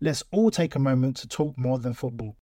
Let's all take a moment to talk more than football.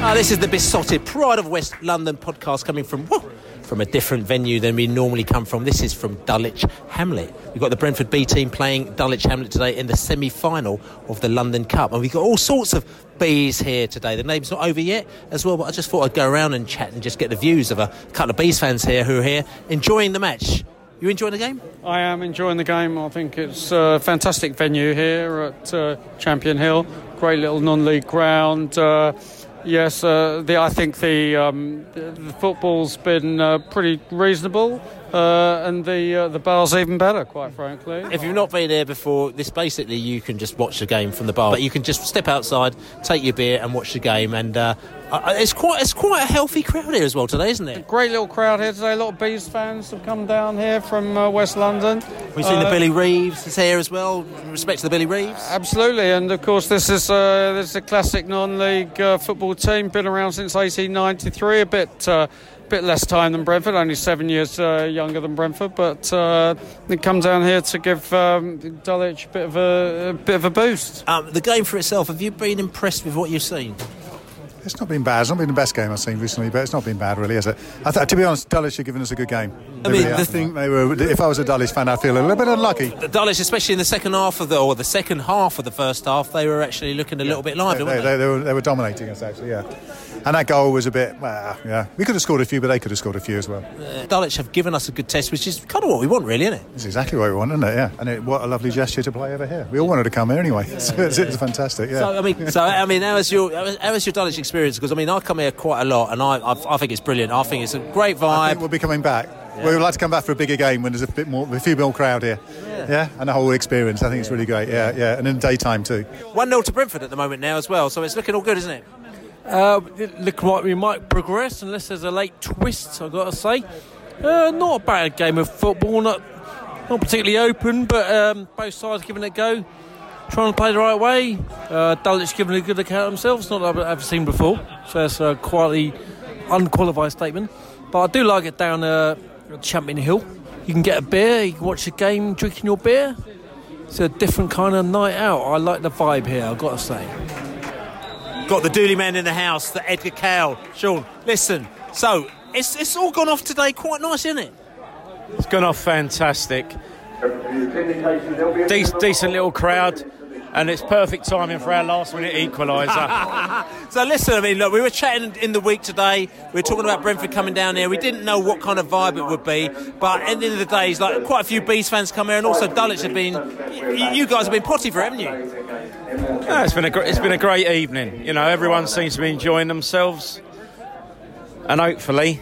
Ah, this is the Beesotted Pride of West London podcast coming from woo, from a different venue than we normally come from. This is from Dulwich Hamlet. We've got the Brentford B team playing Dulwich Hamlet today in the semi final of the London Cup. And we've got all sorts of bees here today. The name's not over yet as well, but I just thought I'd go around and chat and just get the views of a couple of bees fans here who are here enjoying the match. You enjoying the game? I am enjoying the game. I think it's a fantastic venue here at uh, Champion Hill. Great little non-league ground. Uh, yes, uh, the, I think the, um, the, football's been uh, pretty reasonable, uh, and the uh, the bar's even better, quite frankly. If you've not been here before, this basically you can just watch the game from the bar. But you can just step outside, take your beer, and watch the game. And uh, it's quite it's quite a healthy crowd here as well today, isn't it? Great little crowd here today. A lot of Bees fans have come down here from uh, West London. We've seen the Uh, Billy Reeves is here as well. Respect to the Billy Reeves. Absolutely, and of course this is uh, this is a classic non-league uh, football team. Been around since 1893. A bit uh, bit less time than Brentford, only seven years uh, younger than Brentford, but uh, they come down here to give um, Dulwich a bit of a, a bit of a boost. Um, the game for itself. Have you been impressed with what you've seen? It's not been bad. It's not been the best game I've seen recently, but it's not been bad, really, has it? I th- to be honest, Dulwich are giving us a good game. I mean, really the- I think they were. If I was a Dulwich fan, I'd feel a little bit unlucky. The Dulwich, especially in the second half of the or the second half of the first half, they were actually looking a little bit lively, they, weren't they, they? they were, they were dominating us, actually, yeah. And that goal was a bit, well, yeah. We could have scored a few, but they could have scored a few as well. Uh, Dulwich have given us a good test, which is kind of what we want, really, isn't it? It's exactly what we want, isn't it? Yeah. And it, what a lovely gesture to play over here. We all wanted to come here anyway. So it's, it's fantastic, yeah. So I mean, so I mean, how is your how your Dulwich experience? Because I mean, I come here quite a lot, and I I, I think it's brilliant. I think it's a great I think vibe. we'll be coming back. We would like to come back for a bigger game when there's a bit more, a few more crowd here. Yeah. yeah? and the whole experience. I think it's really great. Yeah, yeah, and in daytime too. One 0 to Brentford at the moment now as well, so it's looking all good, isn't it? Uh, it look like we might progress unless there's a late twist. I've got to say, uh, not a bad game of football. Not not particularly open, but um, both sides giving it a go, trying to play the right way. Uh, Dulwich giving a good account of themselves, not that I've ever seen before. So that's a quietly unqualified statement. But I do like it down uh, Champion Hill. You can get a beer, you can watch a game drinking your beer. It's a different kind of night out. I like the vibe here. I've got to say. Got the Dooley man in the house, the Edgar Cowell. Sean, listen. So it's it's all gone off today, quite nice, isn't it? It's gone off fantastic. Dec- decent little crowd, and it's perfect timing for our last minute equaliser. So listen, I mean, look, we were chatting in the week today. We were talking about Brentford coming down here. We didn't know what kind of vibe it would be, but at the end of the day, it's like quite a few Bees fans come here, and also Dulwich have been. You guys have been potty for it, haven't you? Yeah, it's been a gr- it's been a great evening. You know, everyone seems to be enjoying themselves, and hopefully,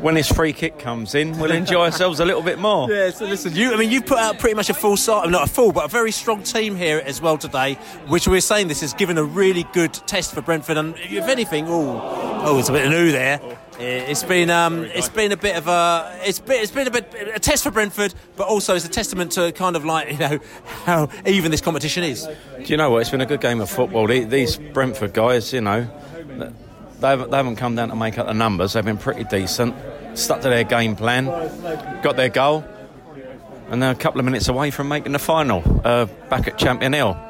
when this free kick comes in, we'll enjoy ourselves a little bit more. Yeah, so listen, you, I mean, you put out pretty much a full side, not a full, but a very strong team here as well today, which we're saying this has given a really good test for Brentford. And if anything, oh, oh, it's a bit of new there. It's been, um, it's been a bit of a, it's been, it's been a bit a test for Brentford, but also it's a testament to kind of like you know how even this competition is. Do you know what? It's been a good game of football. These Brentford guys, you know, they haven't, they haven't come down to make up the numbers. They've been pretty decent, stuck to their game plan, got their goal, and they're a couple of minutes away from making the final uh, back at Champion Hill.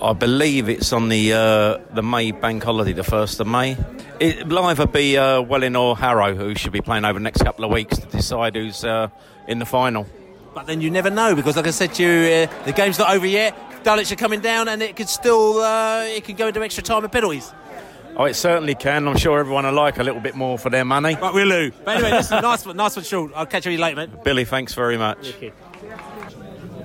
I believe it's on the uh, the May bank holiday, the first of May. It will either be uh, Welling or Harrow who should be playing over the next couple of weeks to decide who's uh, in the final. But then you never know because, like I said to you, uh, the game's not over yet. Dulwich are coming down, and it could still uh, it could go into extra time and penalties. Oh, it certainly can. I'm sure everyone will like a little bit more for their money. But we'll lose. But anyway, listen, nice one, nice one, Sean. I'll catch you later, mate. Billy, thanks very much.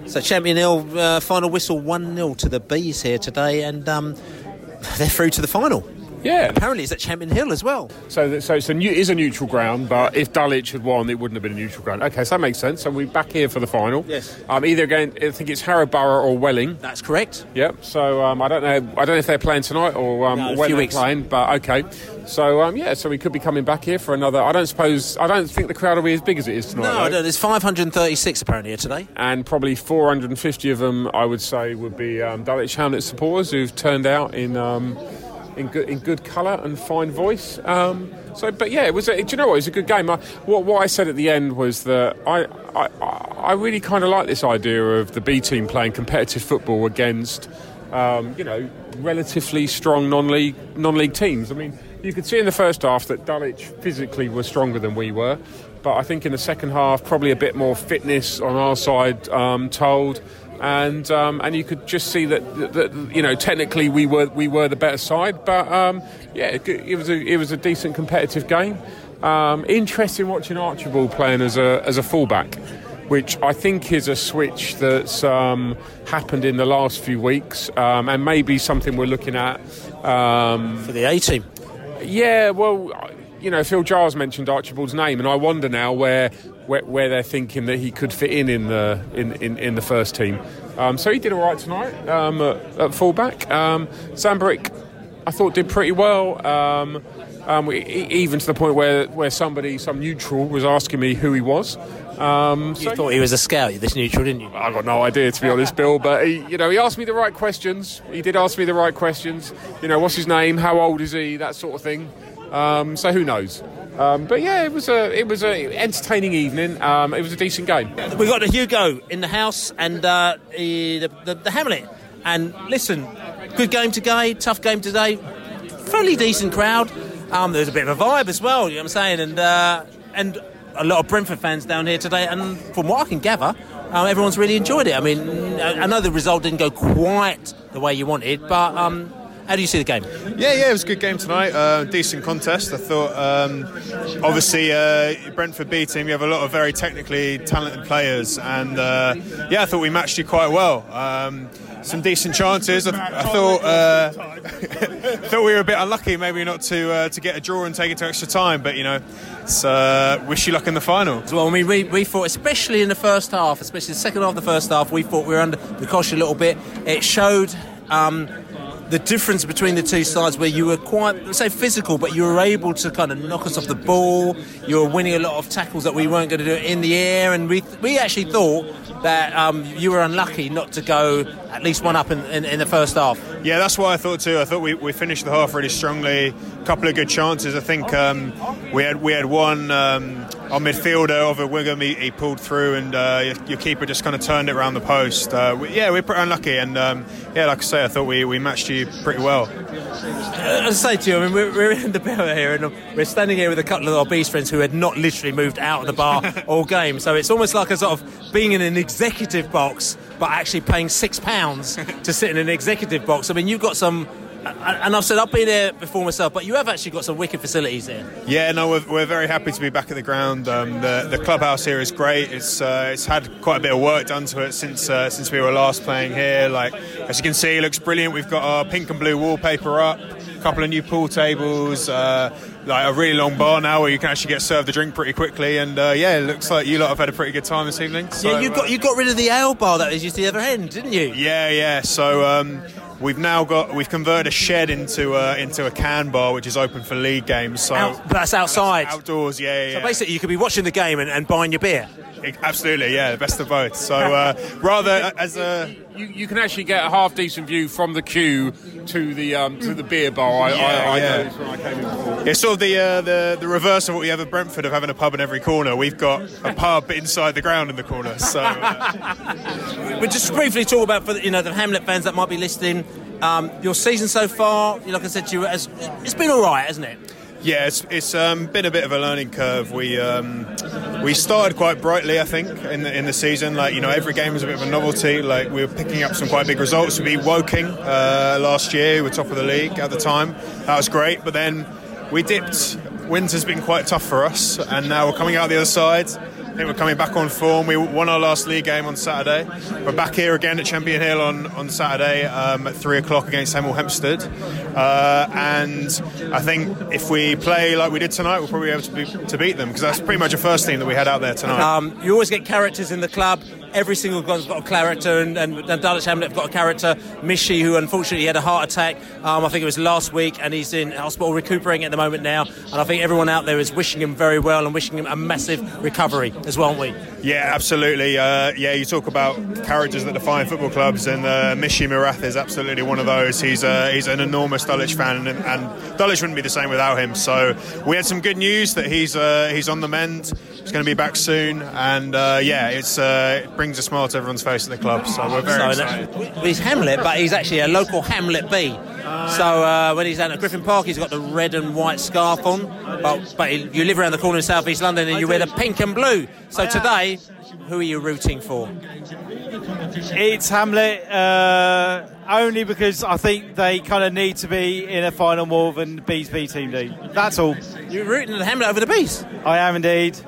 So Champion Hill uh, final whistle 1-0 to the Bees here today and um, they're through to the final. Yeah. Apparently it's at Champion Hill as well. So, that- so it's a new, is a neutral ground, but if Dulwich had won, it wouldn't have been a neutral ground. Okay, so that makes sense. So we're back here for the final. Yes. Um, either again, I think it's Harrow Borough or Welling. That's correct. Yep. So um, I don't know. I don't know if they're playing tonight or um, No, when they're weeks. playing. But okay. So um, yeah. So we could be coming back here for another. I don't suppose. I don't think the crowd will be as big as it is tonight. No, no, there's 536 apparently here today. and probably 450 of them, I would say, would be um, Dulwich Hamlet supporters who've turned out in um, in good in good colour and fine voice. Um, so, but yeah, it was. A, do you know what? It was a good game. I, what what I said at the end was that I I, I really kind of like this idea of the B team playing competitive football against. Um, you know, relatively strong non-league non-league teams. I mean, you could see in the first half that Dulwich physically were stronger than we were, but I think in the second half, probably a bit more fitness on our side um, told, and um, and you could just see that, that, that, you know technically we were we were the better side, but um, yeah, it, it was a it was a decent competitive game. Um, interesting watching Archibald playing as a as a fullback which I think is a switch that's um, happened in the last few weeks, um, and maybe something we're looking at um, for the A team. Yeah, well, you know, Phil Giles mentioned Archibald's name, and I wonder now where where, where they're thinking that he could fit in in the in, in, in the first team. Um, so he did all right tonight um, at, at fullback. Um, Zamburek, I thought, did pretty well. Um, um, even to the point where, where somebody, some neutral, was asking me who he was. Um, You thought he was a scout, this neutral, didn't you? I've got no idea to be honest, Bill. But he, you know, he asked me the right questions. He did ask me the right questions. You know, what's his name? How old is he? That sort of thing. Um, so who knows? Um, but yeah, it was a it was a entertaining evening. Um, it was a decent game. We've got the Hugo in the house and uh, the, the, the Hamlet. And listen, good game today, tough game today, fairly decent crowd. Um, there's a bit of a vibe as well, you know what I'm saying? And uh, and a lot of Brentford fans down here today. And from what I can gather, um, everyone's really enjoyed it. I mean, I know the result didn't go quite the way you wanted, but um, how do you see the game? Yeah, yeah, it was a good game tonight. Uh, decent contest. I thought, um, obviously, uh, Brentford B team, you have a lot of very technically talented players, and uh, yeah, I thought we matched you quite well. Um, some decent chances. I, I thought uh, thought we were a bit unlucky, maybe not to uh, to get a draw and take it to extra time, but you know, uh, wish you luck in the final. Well, I mean, we, we thought, especially in the first half, especially the second half of the first half, we thought we were under the cosh a little bit. It showed um, the difference between the two sides where you were quite, say, physical, but you were able to kind of knock us off the ball. You were winning a lot of tackles that we weren't going to do in the air, and we, we actually thought that um, you were unlucky not to go at least one up in, in, in the first half. Yeah, that's what I thought too. I thought we, we finished the half really strongly. A couple of good chances. I think um, we had we had one um, our midfielder over Wigan. He, he pulled through, and uh, your, your keeper just kind of turned it around the post. Uh, we, yeah, we we're pretty unlucky, and um, yeah, like I say, I thought we, we matched you pretty well. As I say to you, I mean, we're, we're in the bar here, and we're standing here with a couple of our beast friends who had not literally moved out of the bar all game. So it's almost like a sort of being in an executive box, but actually paying six pounds to sit in an executive box. I mean, you've got some. And I've said I've been here before myself, but you have actually got some wicked facilities here. Yeah, no, we're, we're very happy to be back at the ground. Um, the, the clubhouse here is great. It's uh, it's had quite a bit of work done to it since uh, since we were last playing here. Like as you can see, it looks brilliant. We've got our pink and blue wallpaper up, couple of new pool tables, uh, like a really long bar now where you can actually get served a drink pretty quickly. And uh, yeah, it looks like you lot have had a pretty good time this evening. So, yeah, you uh, got you got rid of the ale bar that was used to the other end, didn't you? Yeah, yeah. So um, we've now got we've converted a shed into a, into a can bar, which is open for league games. So Out- that's outside. outdoors. Yeah, yeah. So yeah. basically, you could be watching the game and, and buying your beer. Absolutely, yeah, the best of both. So uh, rather as a you, you can actually get a half decent view from the queue to the um, to the beer bar. I, Yeah, I, I yeah. noticed when I came in before. It's sort of the, uh, the the reverse of what we have at Brentford of having a pub in every corner. We've got a pub inside the ground in the corner. So uh, We'll just briefly talk about for the, you know the Hamlet fans that might be listening. Um, your season so far, like I said to you, has, it's been all right, hasn't it? Yeah, it's, it's um, been a bit of a learning curve. We um, we started quite brightly, I think, in the, in the season. Like you know, every game was a bit of a novelty. Like we were picking up some quite big results. We beat Woking uh, last year. We were top of the league at the time. That was great. But then we dipped. Winter's been quite tough for us, and now we're coming out the other side. I think we're coming back on form. We won our last league game on Saturday. We're back here again at Champion Hill on, on Saturday um, at three o'clock against Hemel Hempstead. Uh, and I think if we play like we did tonight, we'll probably be able to, be, to beat them because that's pretty much a first team that we had out there tonight. Um, you always get characters in the club. Every single guy's got a character, and, and, and Hamlet have got a character. Mishi, who unfortunately had a heart attack, um, I think it was last week, and he's in hospital recuperating at the moment now. And I think everyone out there is wishing him very well and wishing him a massive recovery as well, aren't we? Yeah, absolutely. Uh, yeah, you talk about characters that define football clubs, and uh, Mishi Morath is absolutely one of those. He's uh, he's an enormous Dulwich fan, and, and Dulwich wouldn't be the same without him. So we had some good news that he's uh, he's on the mend. He's going to be back soon, and uh, yeah, it's uh, brings a smile to everyone's face at the club. So we're very So excited. that- he's Hamlet, but he's actually a local Hamlet B. So uh, when he's down at Griffin Park, he's got the red and white scarf on. But, but he- you live around the corner in South East London and you wear the pink and blue. So today, who are you rooting for? It's Hamlet uh, only because I think they kind of need to be in a final more than the Bees B team do. That's all. You're rooting the Hamlet over the Bees? I am indeed.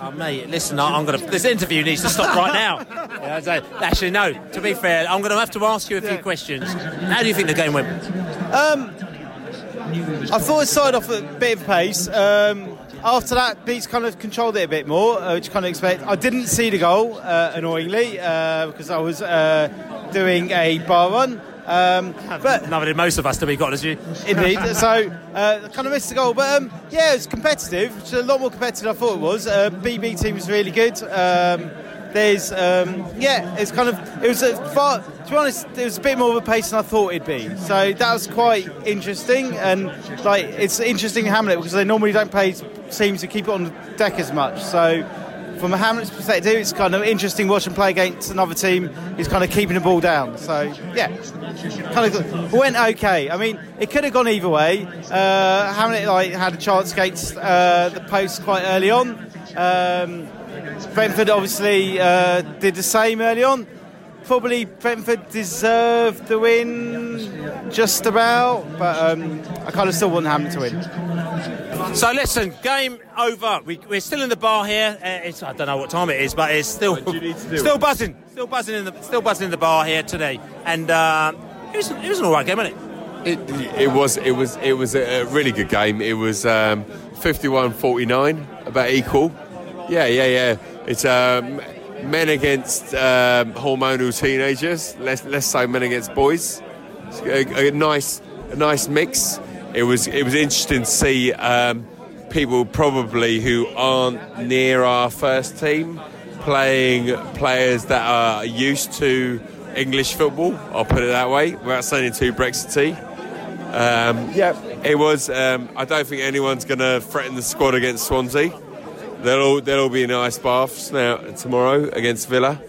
Oh, mate, listen, I- I'm going to. This interview needs to stop right now. Yeah, so- actually, no. To be fair, I'm going to have to ask you a few questions. How do you think the game went? Um, I thought it started off at a bit of pace. Um, after that, Beats kind of controlled it a bit more, uh, which you kind of expect. I didn't see the goal, uh, annoyingly, uh, because I was uh, doing a bar run. Um, but Neither did most of us, to be honest with you. Indeed. so, uh, kind of missed the goal. But um, yeah, it was competitive. It's a lot more competitive than I thought it was. Uh, BB team was really good. Um, there's, um, yeah, it's kind of, it was a far, to be honest, it was a bit more of a pace than I thought it'd be. So that was quite interesting. And like, it's interesting in Hamlet because they normally don't play teams to keep it on the deck as much. So from a Hamlet's perspective, it's kind of interesting watching play against another team who's kind of keeping the ball down. So yeah, kind of went okay. I mean, it could have gone either way. Uh, Hamlet like had a chance against uh, the post quite early on. Um, Brentford obviously uh, did the same early on. Probably Brentford deserved the win just about, but um, I kind of still want Hamlet to win. So listen, game over. We, we're still in the bar here. Uh, it's, I don't know what time it is, but it's still still buzzing, still buzzing in the still buzzing in the bar here today. And uh, it was it was an all right game, wasn't it? It, it was it was it was a really good game. It was um, 51-49, about equal. Yeah, yeah, yeah. It's um, men against um, hormonal teenagers. Less less so men against boys. A, a nice a nice mix. It was it was interesting to see um, people probably who aren't near our first team playing players that are used to English football. I'll put it that way, without sounding too Brexity. Um, yeah, it was. Um, I don't think anyone's going to threaten the squad against Swansea. They'll all, they'll all be in ice baths now tomorrow against Villa.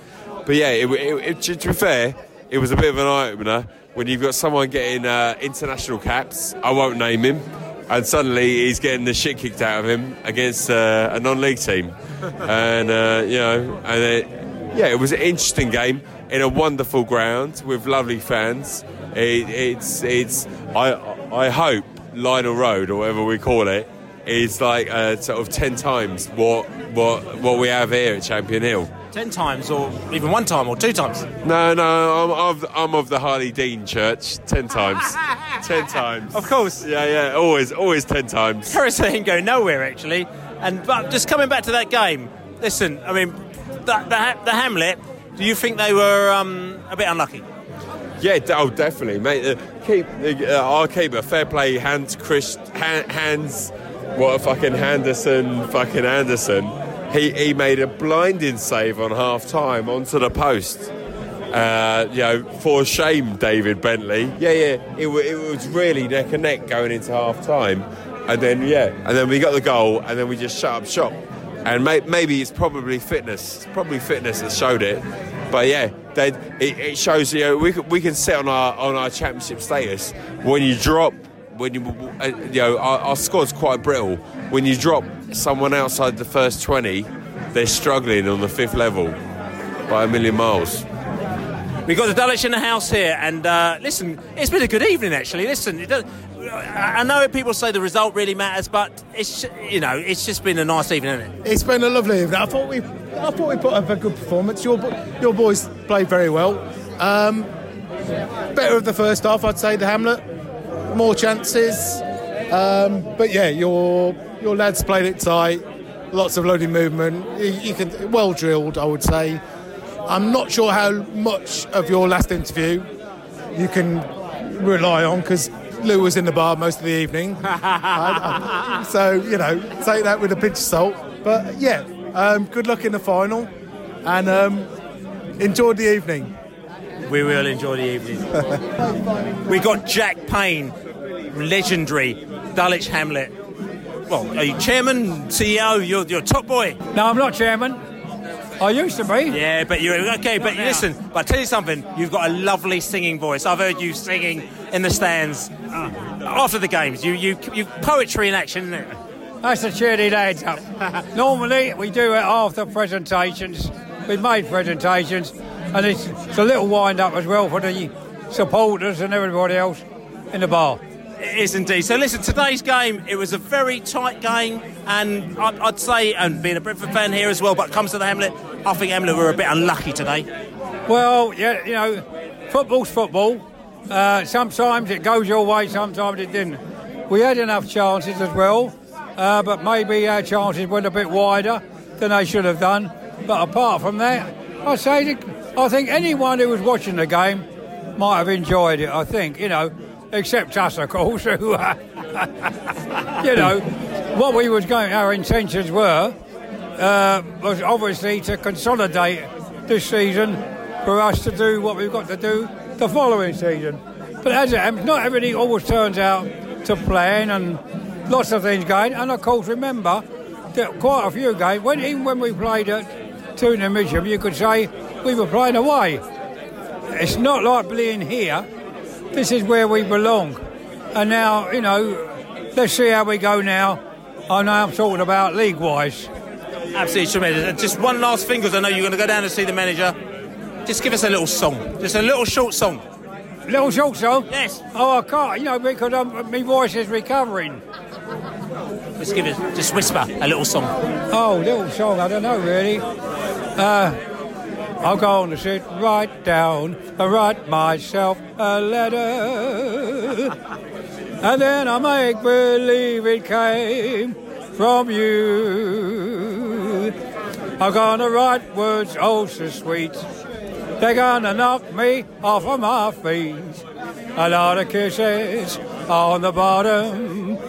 But yeah, it, it, it, to, to be fair, it was a bit of an eye opener when you've got someone getting uh, international caps. I won't name him. And suddenly he's getting the shit kicked out of him against uh, a non-league team, and uh, you know, and it, yeah, it was an interesting game in a wonderful ground with lovely fans. It, it's it's I I hope Lionel Road or whatever we call it is like uh, sort of ten times what what what we have here at Champion Hill. Ten times, or even one time, or two times. No, no, I'm of, I'm of the Harley Dean Church. Ten times, ten times. Of course. Yeah, yeah, always, always ten times. Ain't going nowhere actually. And but just coming back to that game, listen, I mean, the, the, the Hamlet. Do you think they were um, a bit unlucky? Yeah, oh, definitely, mate. Uh, keep uh, our keeper, fair play, hands, Chris, Han- hands, what a fucking Henderson, fucking Anderson. He, he made a blinding save on half time onto the post. Uh, you know, for shame, David Bentley. Yeah, yeah, it, it was really neck and neck going into half time. And then, yeah, and then we got the goal, and then we just shut up shop. And may, maybe it's probably fitness, it's probably fitness that showed it. But yeah, they, it, it shows you know we we can sit on our on our championship status when you drop when you uh, you know our, our squad's quite brittle. When you drop someone outside the first twenty, they're struggling on the fifth level by a million miles. We've got the Dulwich in the house here, and uh, listen, it's been a good evening actually. Listen, it I I know people say the result really matters, but it's you know it's just been a nice evening, hasn't it? It's been a lovely evening. I thought we, I thought we put up a good performance. Your, your boys played very well. Um, better of the first half, I'd say. The Hamlet, more chances, um, but yeah, your your lads played it tight. Lots of loading movement. You, you can well drilled, I would say. I'm not sure how much of your last interview you can rely on because Lou was in the bar most of the evening. I- I- so, you know, take that with a pinch of salt. But yeah, um, good luck in the final and um, enjoy the evening. We will enjoy the evening. we got Jack Payne, legendary Dulwich Hamlet. Well, are you chairman, CEO? You're, you're top boy. No, I'm not chairman. I used to be. Yeah, but you're okay. But listen, but I tell you something. You've got a lovely singing voice. I've heard you singing in the stands ah. after the games. You, you, you poetry in action, isn't it? That's a cheer the lads up. Normally, we do it after presentations. We've made presentations, and it's, it's a little wind up as well for the supporters and everybody else in the bar. It is indeed. So listen, today's game, it was a very tight game, and I'd, I'd say, and being a Brentford fan here as well, but comes to the Hamlet, I think Hamlet were a bit unlucky today. Well, yeah, you know, football's football. Uh, sometimes it goes your way, sometimes it didn't. We had enough chances as well, uh, but maybe our chances went a bit wider than they should have done. But apart from that, I say, I think anyone who was watching the game might have enjoyed it. I think, you know, except us, of course, who, uh, you know, what we was going, our intentions were uh, was obviously to consolidate this season for us to do what we've got to do the following season. But as it happens, not everything always turns out to plan and lots of things going. And of course, remember that quite a few games, when, even when we played at Mitcham, you could say we were playing away. It's not like being here. This is where we belong. And now, you know, let's see how we go now. I know I'm talking about league-wise. Absolutely tremendous. And Just one last thing, because I know you're going to go down and see the manager. Just give us a little song, just a little short song. Little short song? Yes. Oh, I can't, you know, because um, my voice is recovering. Just give it, just whisper a little song. Oh, little song, I don't know really. Uh, I'm to sit right down and write myself a letter. And then I make believe it came from you. I'm gonna write words oh so sweet. They're gonna knock me off of my feet. A lot of kisses on the bottom.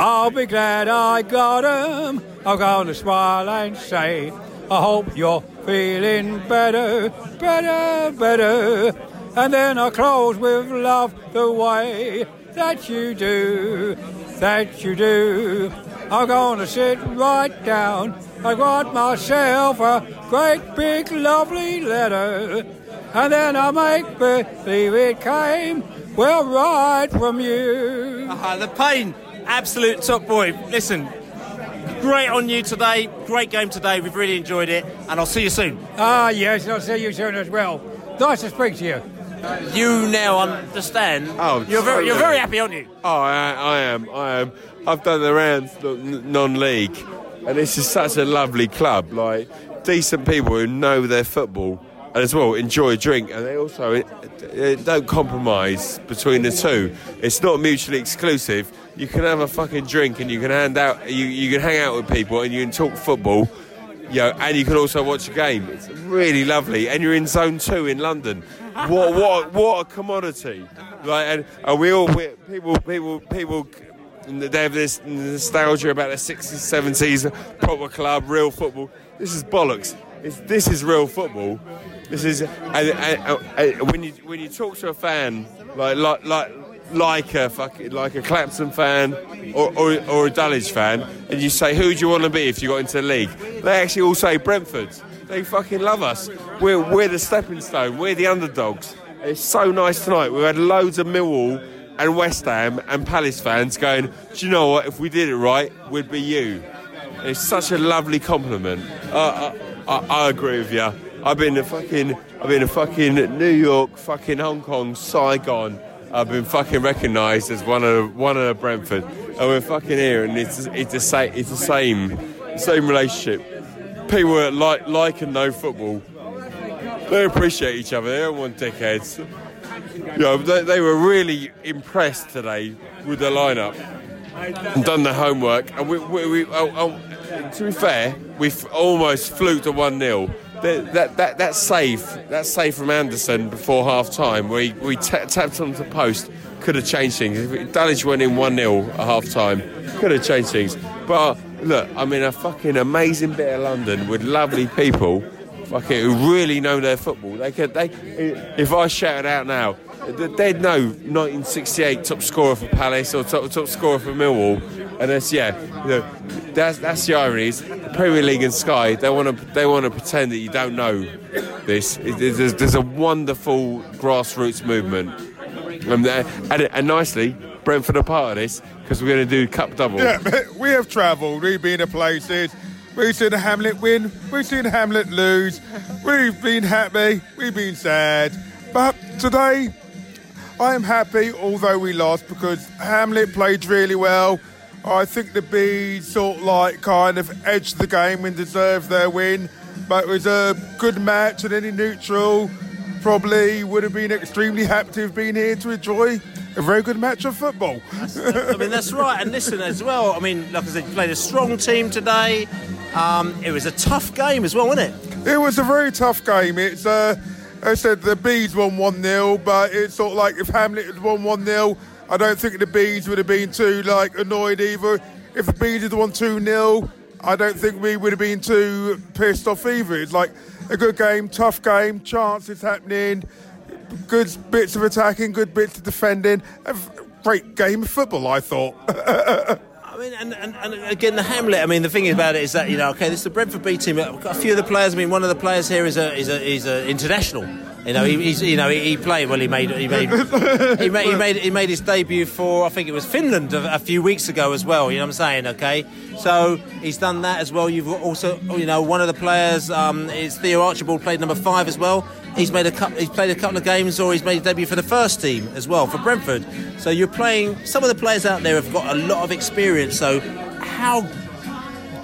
I'll be glad I got 'em. I'm gonna smile and say, I hope you're feeling better, better, better. And then I close with love the way that you do, that you do. I'm gonna sit right down. I got myself a great big lovely letter. And then I make believe it came, well, right from you. Uh, the Payne, absolute top boy. Listen, great on you today. Great game today. We've really enjoyed it, and I'll see you soon. Ah, yes, I'll see you soon as well. Nice to speak to you. You now understand. Oh, you're very, you're very happy, aren't you? Oh, I, I am. I am. I've done the rounds non-league, and this is such a lovely club. Like decent people who know their football and as well enjoy a drink, and they also uh, uh, don't compromise between the two. It's not mutually exclusive. You can have a fucking drink, and you can hand out. You, you can hang out with people, and you can talk football. You know, and you can also watch a game. It's really lovely, and you're in Zone Two in London. What what what a commodity! Like, and, and we all we, people people people they have this nostalgia about the 60s, 70s, proper club, real football. This is bollocks. It's, this is real football. This is and, and, and when you when you talk to a fan like like like like a fucking, like a Clapton fan or, or, or a Dulwich fan, and you say who do you want to be if you got into the league, they actually all say Brentford. They fucking love us. We're we're the stepping stone. We're the underdogs. It's so nice tonight. We've had loads of Millwall and West Ham and Palace fans going. Do you know what? If we did it right, we'd be you. It's such a lovely compliment. Uh, I, I, I agree with you. I've been to fucking, I've been to fucking New York, fucking Hong Kong, Saigon. I've been fucking recognised as one of one of Brentford, and we're fucking here, and it's it's the same, it's the same, same relationship. People that like like and know football, they appreciate each other. They don't want dickheads. You know, they, they were really impressed today with the lineup and done their homework. And we, we, we oh, oh, to be fair, we almost flew to one 0 that, that, that, save, that save from Anderson before half time, where he, we t- tapped onto the post, could have changed things. If went in 1 0 at half time, could have changed things. But look, I'm in a fucking amazing bit of London with lovely people. Fucking who really know their football. They could, they. If I shouted out now, they'd know 1968 top scorer for Palace or top, top scorer for Millwall, and that's yeah, you know, that's that's the irony. The Premier League and Sky they want to they want to pretend that you don't know this. It- There's, there's a wonderful grassroots movement, and, and, and nicely, Brentford are part of this because we're going to do cup double. Yeah, we have travelled. We've been to places. We've seen Hamlet win. We've seen Hamlet lose. We've been happy. We've been sad. But today, I am happy, although we lost, because Hamlet played really well. I think the Bees sort of like kind of edged the game and deserved their win. But it was a good match, and any neutral probably would have been extremely happy to have been here to enjoy a very good match of football. I mean, that's right. And listen, as well, I mean, like I said, you played a strong team today. Um, it was a tough game as well, wasn't it? It was a very tough game. It's, uh, I said the Bees won 1 0, but it's sort of like if Hamlet had won 1 0, I don't think the Bees would have been too like annoyed either. If the Bees had won 2 0, I don't think we would have been too pissed off either. It's like a good game, tough game, chances happening, good bits of attacking, good bits of defending. A great game of football, I thought. Mean, and, and, and again, the Hamlet. I mean, the thing about it is that you know, okay, this is the Brentford B team. but A few of the players. I mean, one of the players here is a is a is a international. You know, he, he's you know he, he played well. He made he made he made, he made he made his debut for I think it was Finland a, a few weeks ago as well. You know what I'm saying? Okay, so he's done that as well. You've also you know one of the players um, is Theo Archibald played number five as well. He's made a couple, he's played a couple of games, or he's made a debut for the first team as well for Brentford. So you're playing. Some of the players out there have got a lot of experience. So how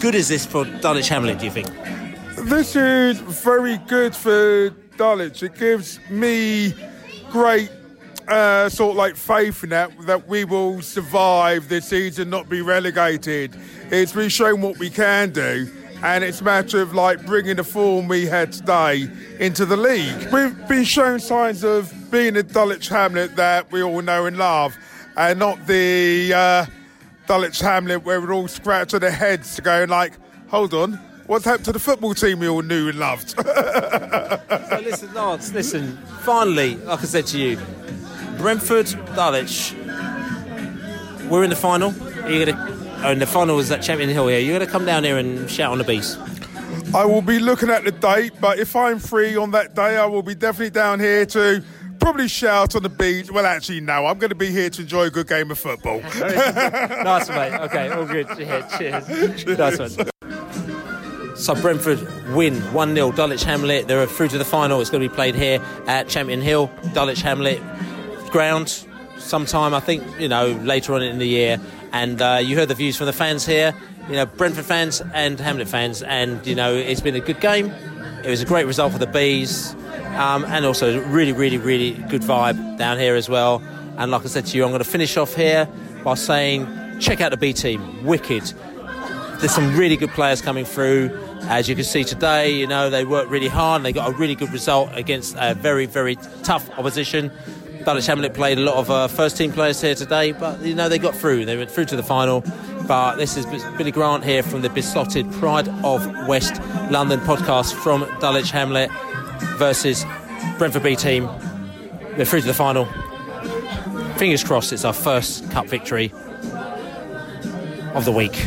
good is this for Dulwich Hamlet? Do you think? This is very good for Dulwich. It gives me great uh, sort of like faith in that that we will survive this season, not be relegated. It's been shown what we can do, and it's a matter of like bringing the form we had today into the league. We've been shown signs of being a Dulwich Hamlet that we all know and love, and not the uh, Dulwich Hamlet where we're all scratching our heads going like, hold on. What's happened to the football team we all knew and loved? So listen, Lance, listen. Finally, like I said to you, Brentford, Dulwich. We're in the final. Are you gonna? Oh, and the final is at Champion Hill here. You're gonna come down here and shout on the beast. I will be looking at the date, but if I'm free on that day, I will be definitely down here to probably shout on the beach. Well, actually, no, I'm going to be here to enjoy a good game of football. nice, mate. Okay, all good. Yeah, cheers. Nice one. So Brentford win 1 0 Dulwich Hamlet. They're through to the final. It's going to be played here at Champion Hill, Dulwich Hamlet ground. Sometime I think you know later on in the year. And uh, you heard the views from the fans here. You know Brentford fans and Hamlet fans, and you know it's been a good game. It was a great result for the bees, um, and also really, really, really good vibe down here as well. And like I said to you, I'm going to finish off here by saying check out the B team, wicked there's some really good players coming through. As you can see today, you know, they worked really hard and they got a really good result against a very, very tough opposition. Dulwich Hamlet played a lot of uh, first team players here today, but you know they got through. They went through to the final. But this is Billy Grant here from the Beesotted Pride of West London podcast from Dulwich Hamlet versus Brentford B team. They're through to the final. Fingers crossed, it's our first cup victory of the week.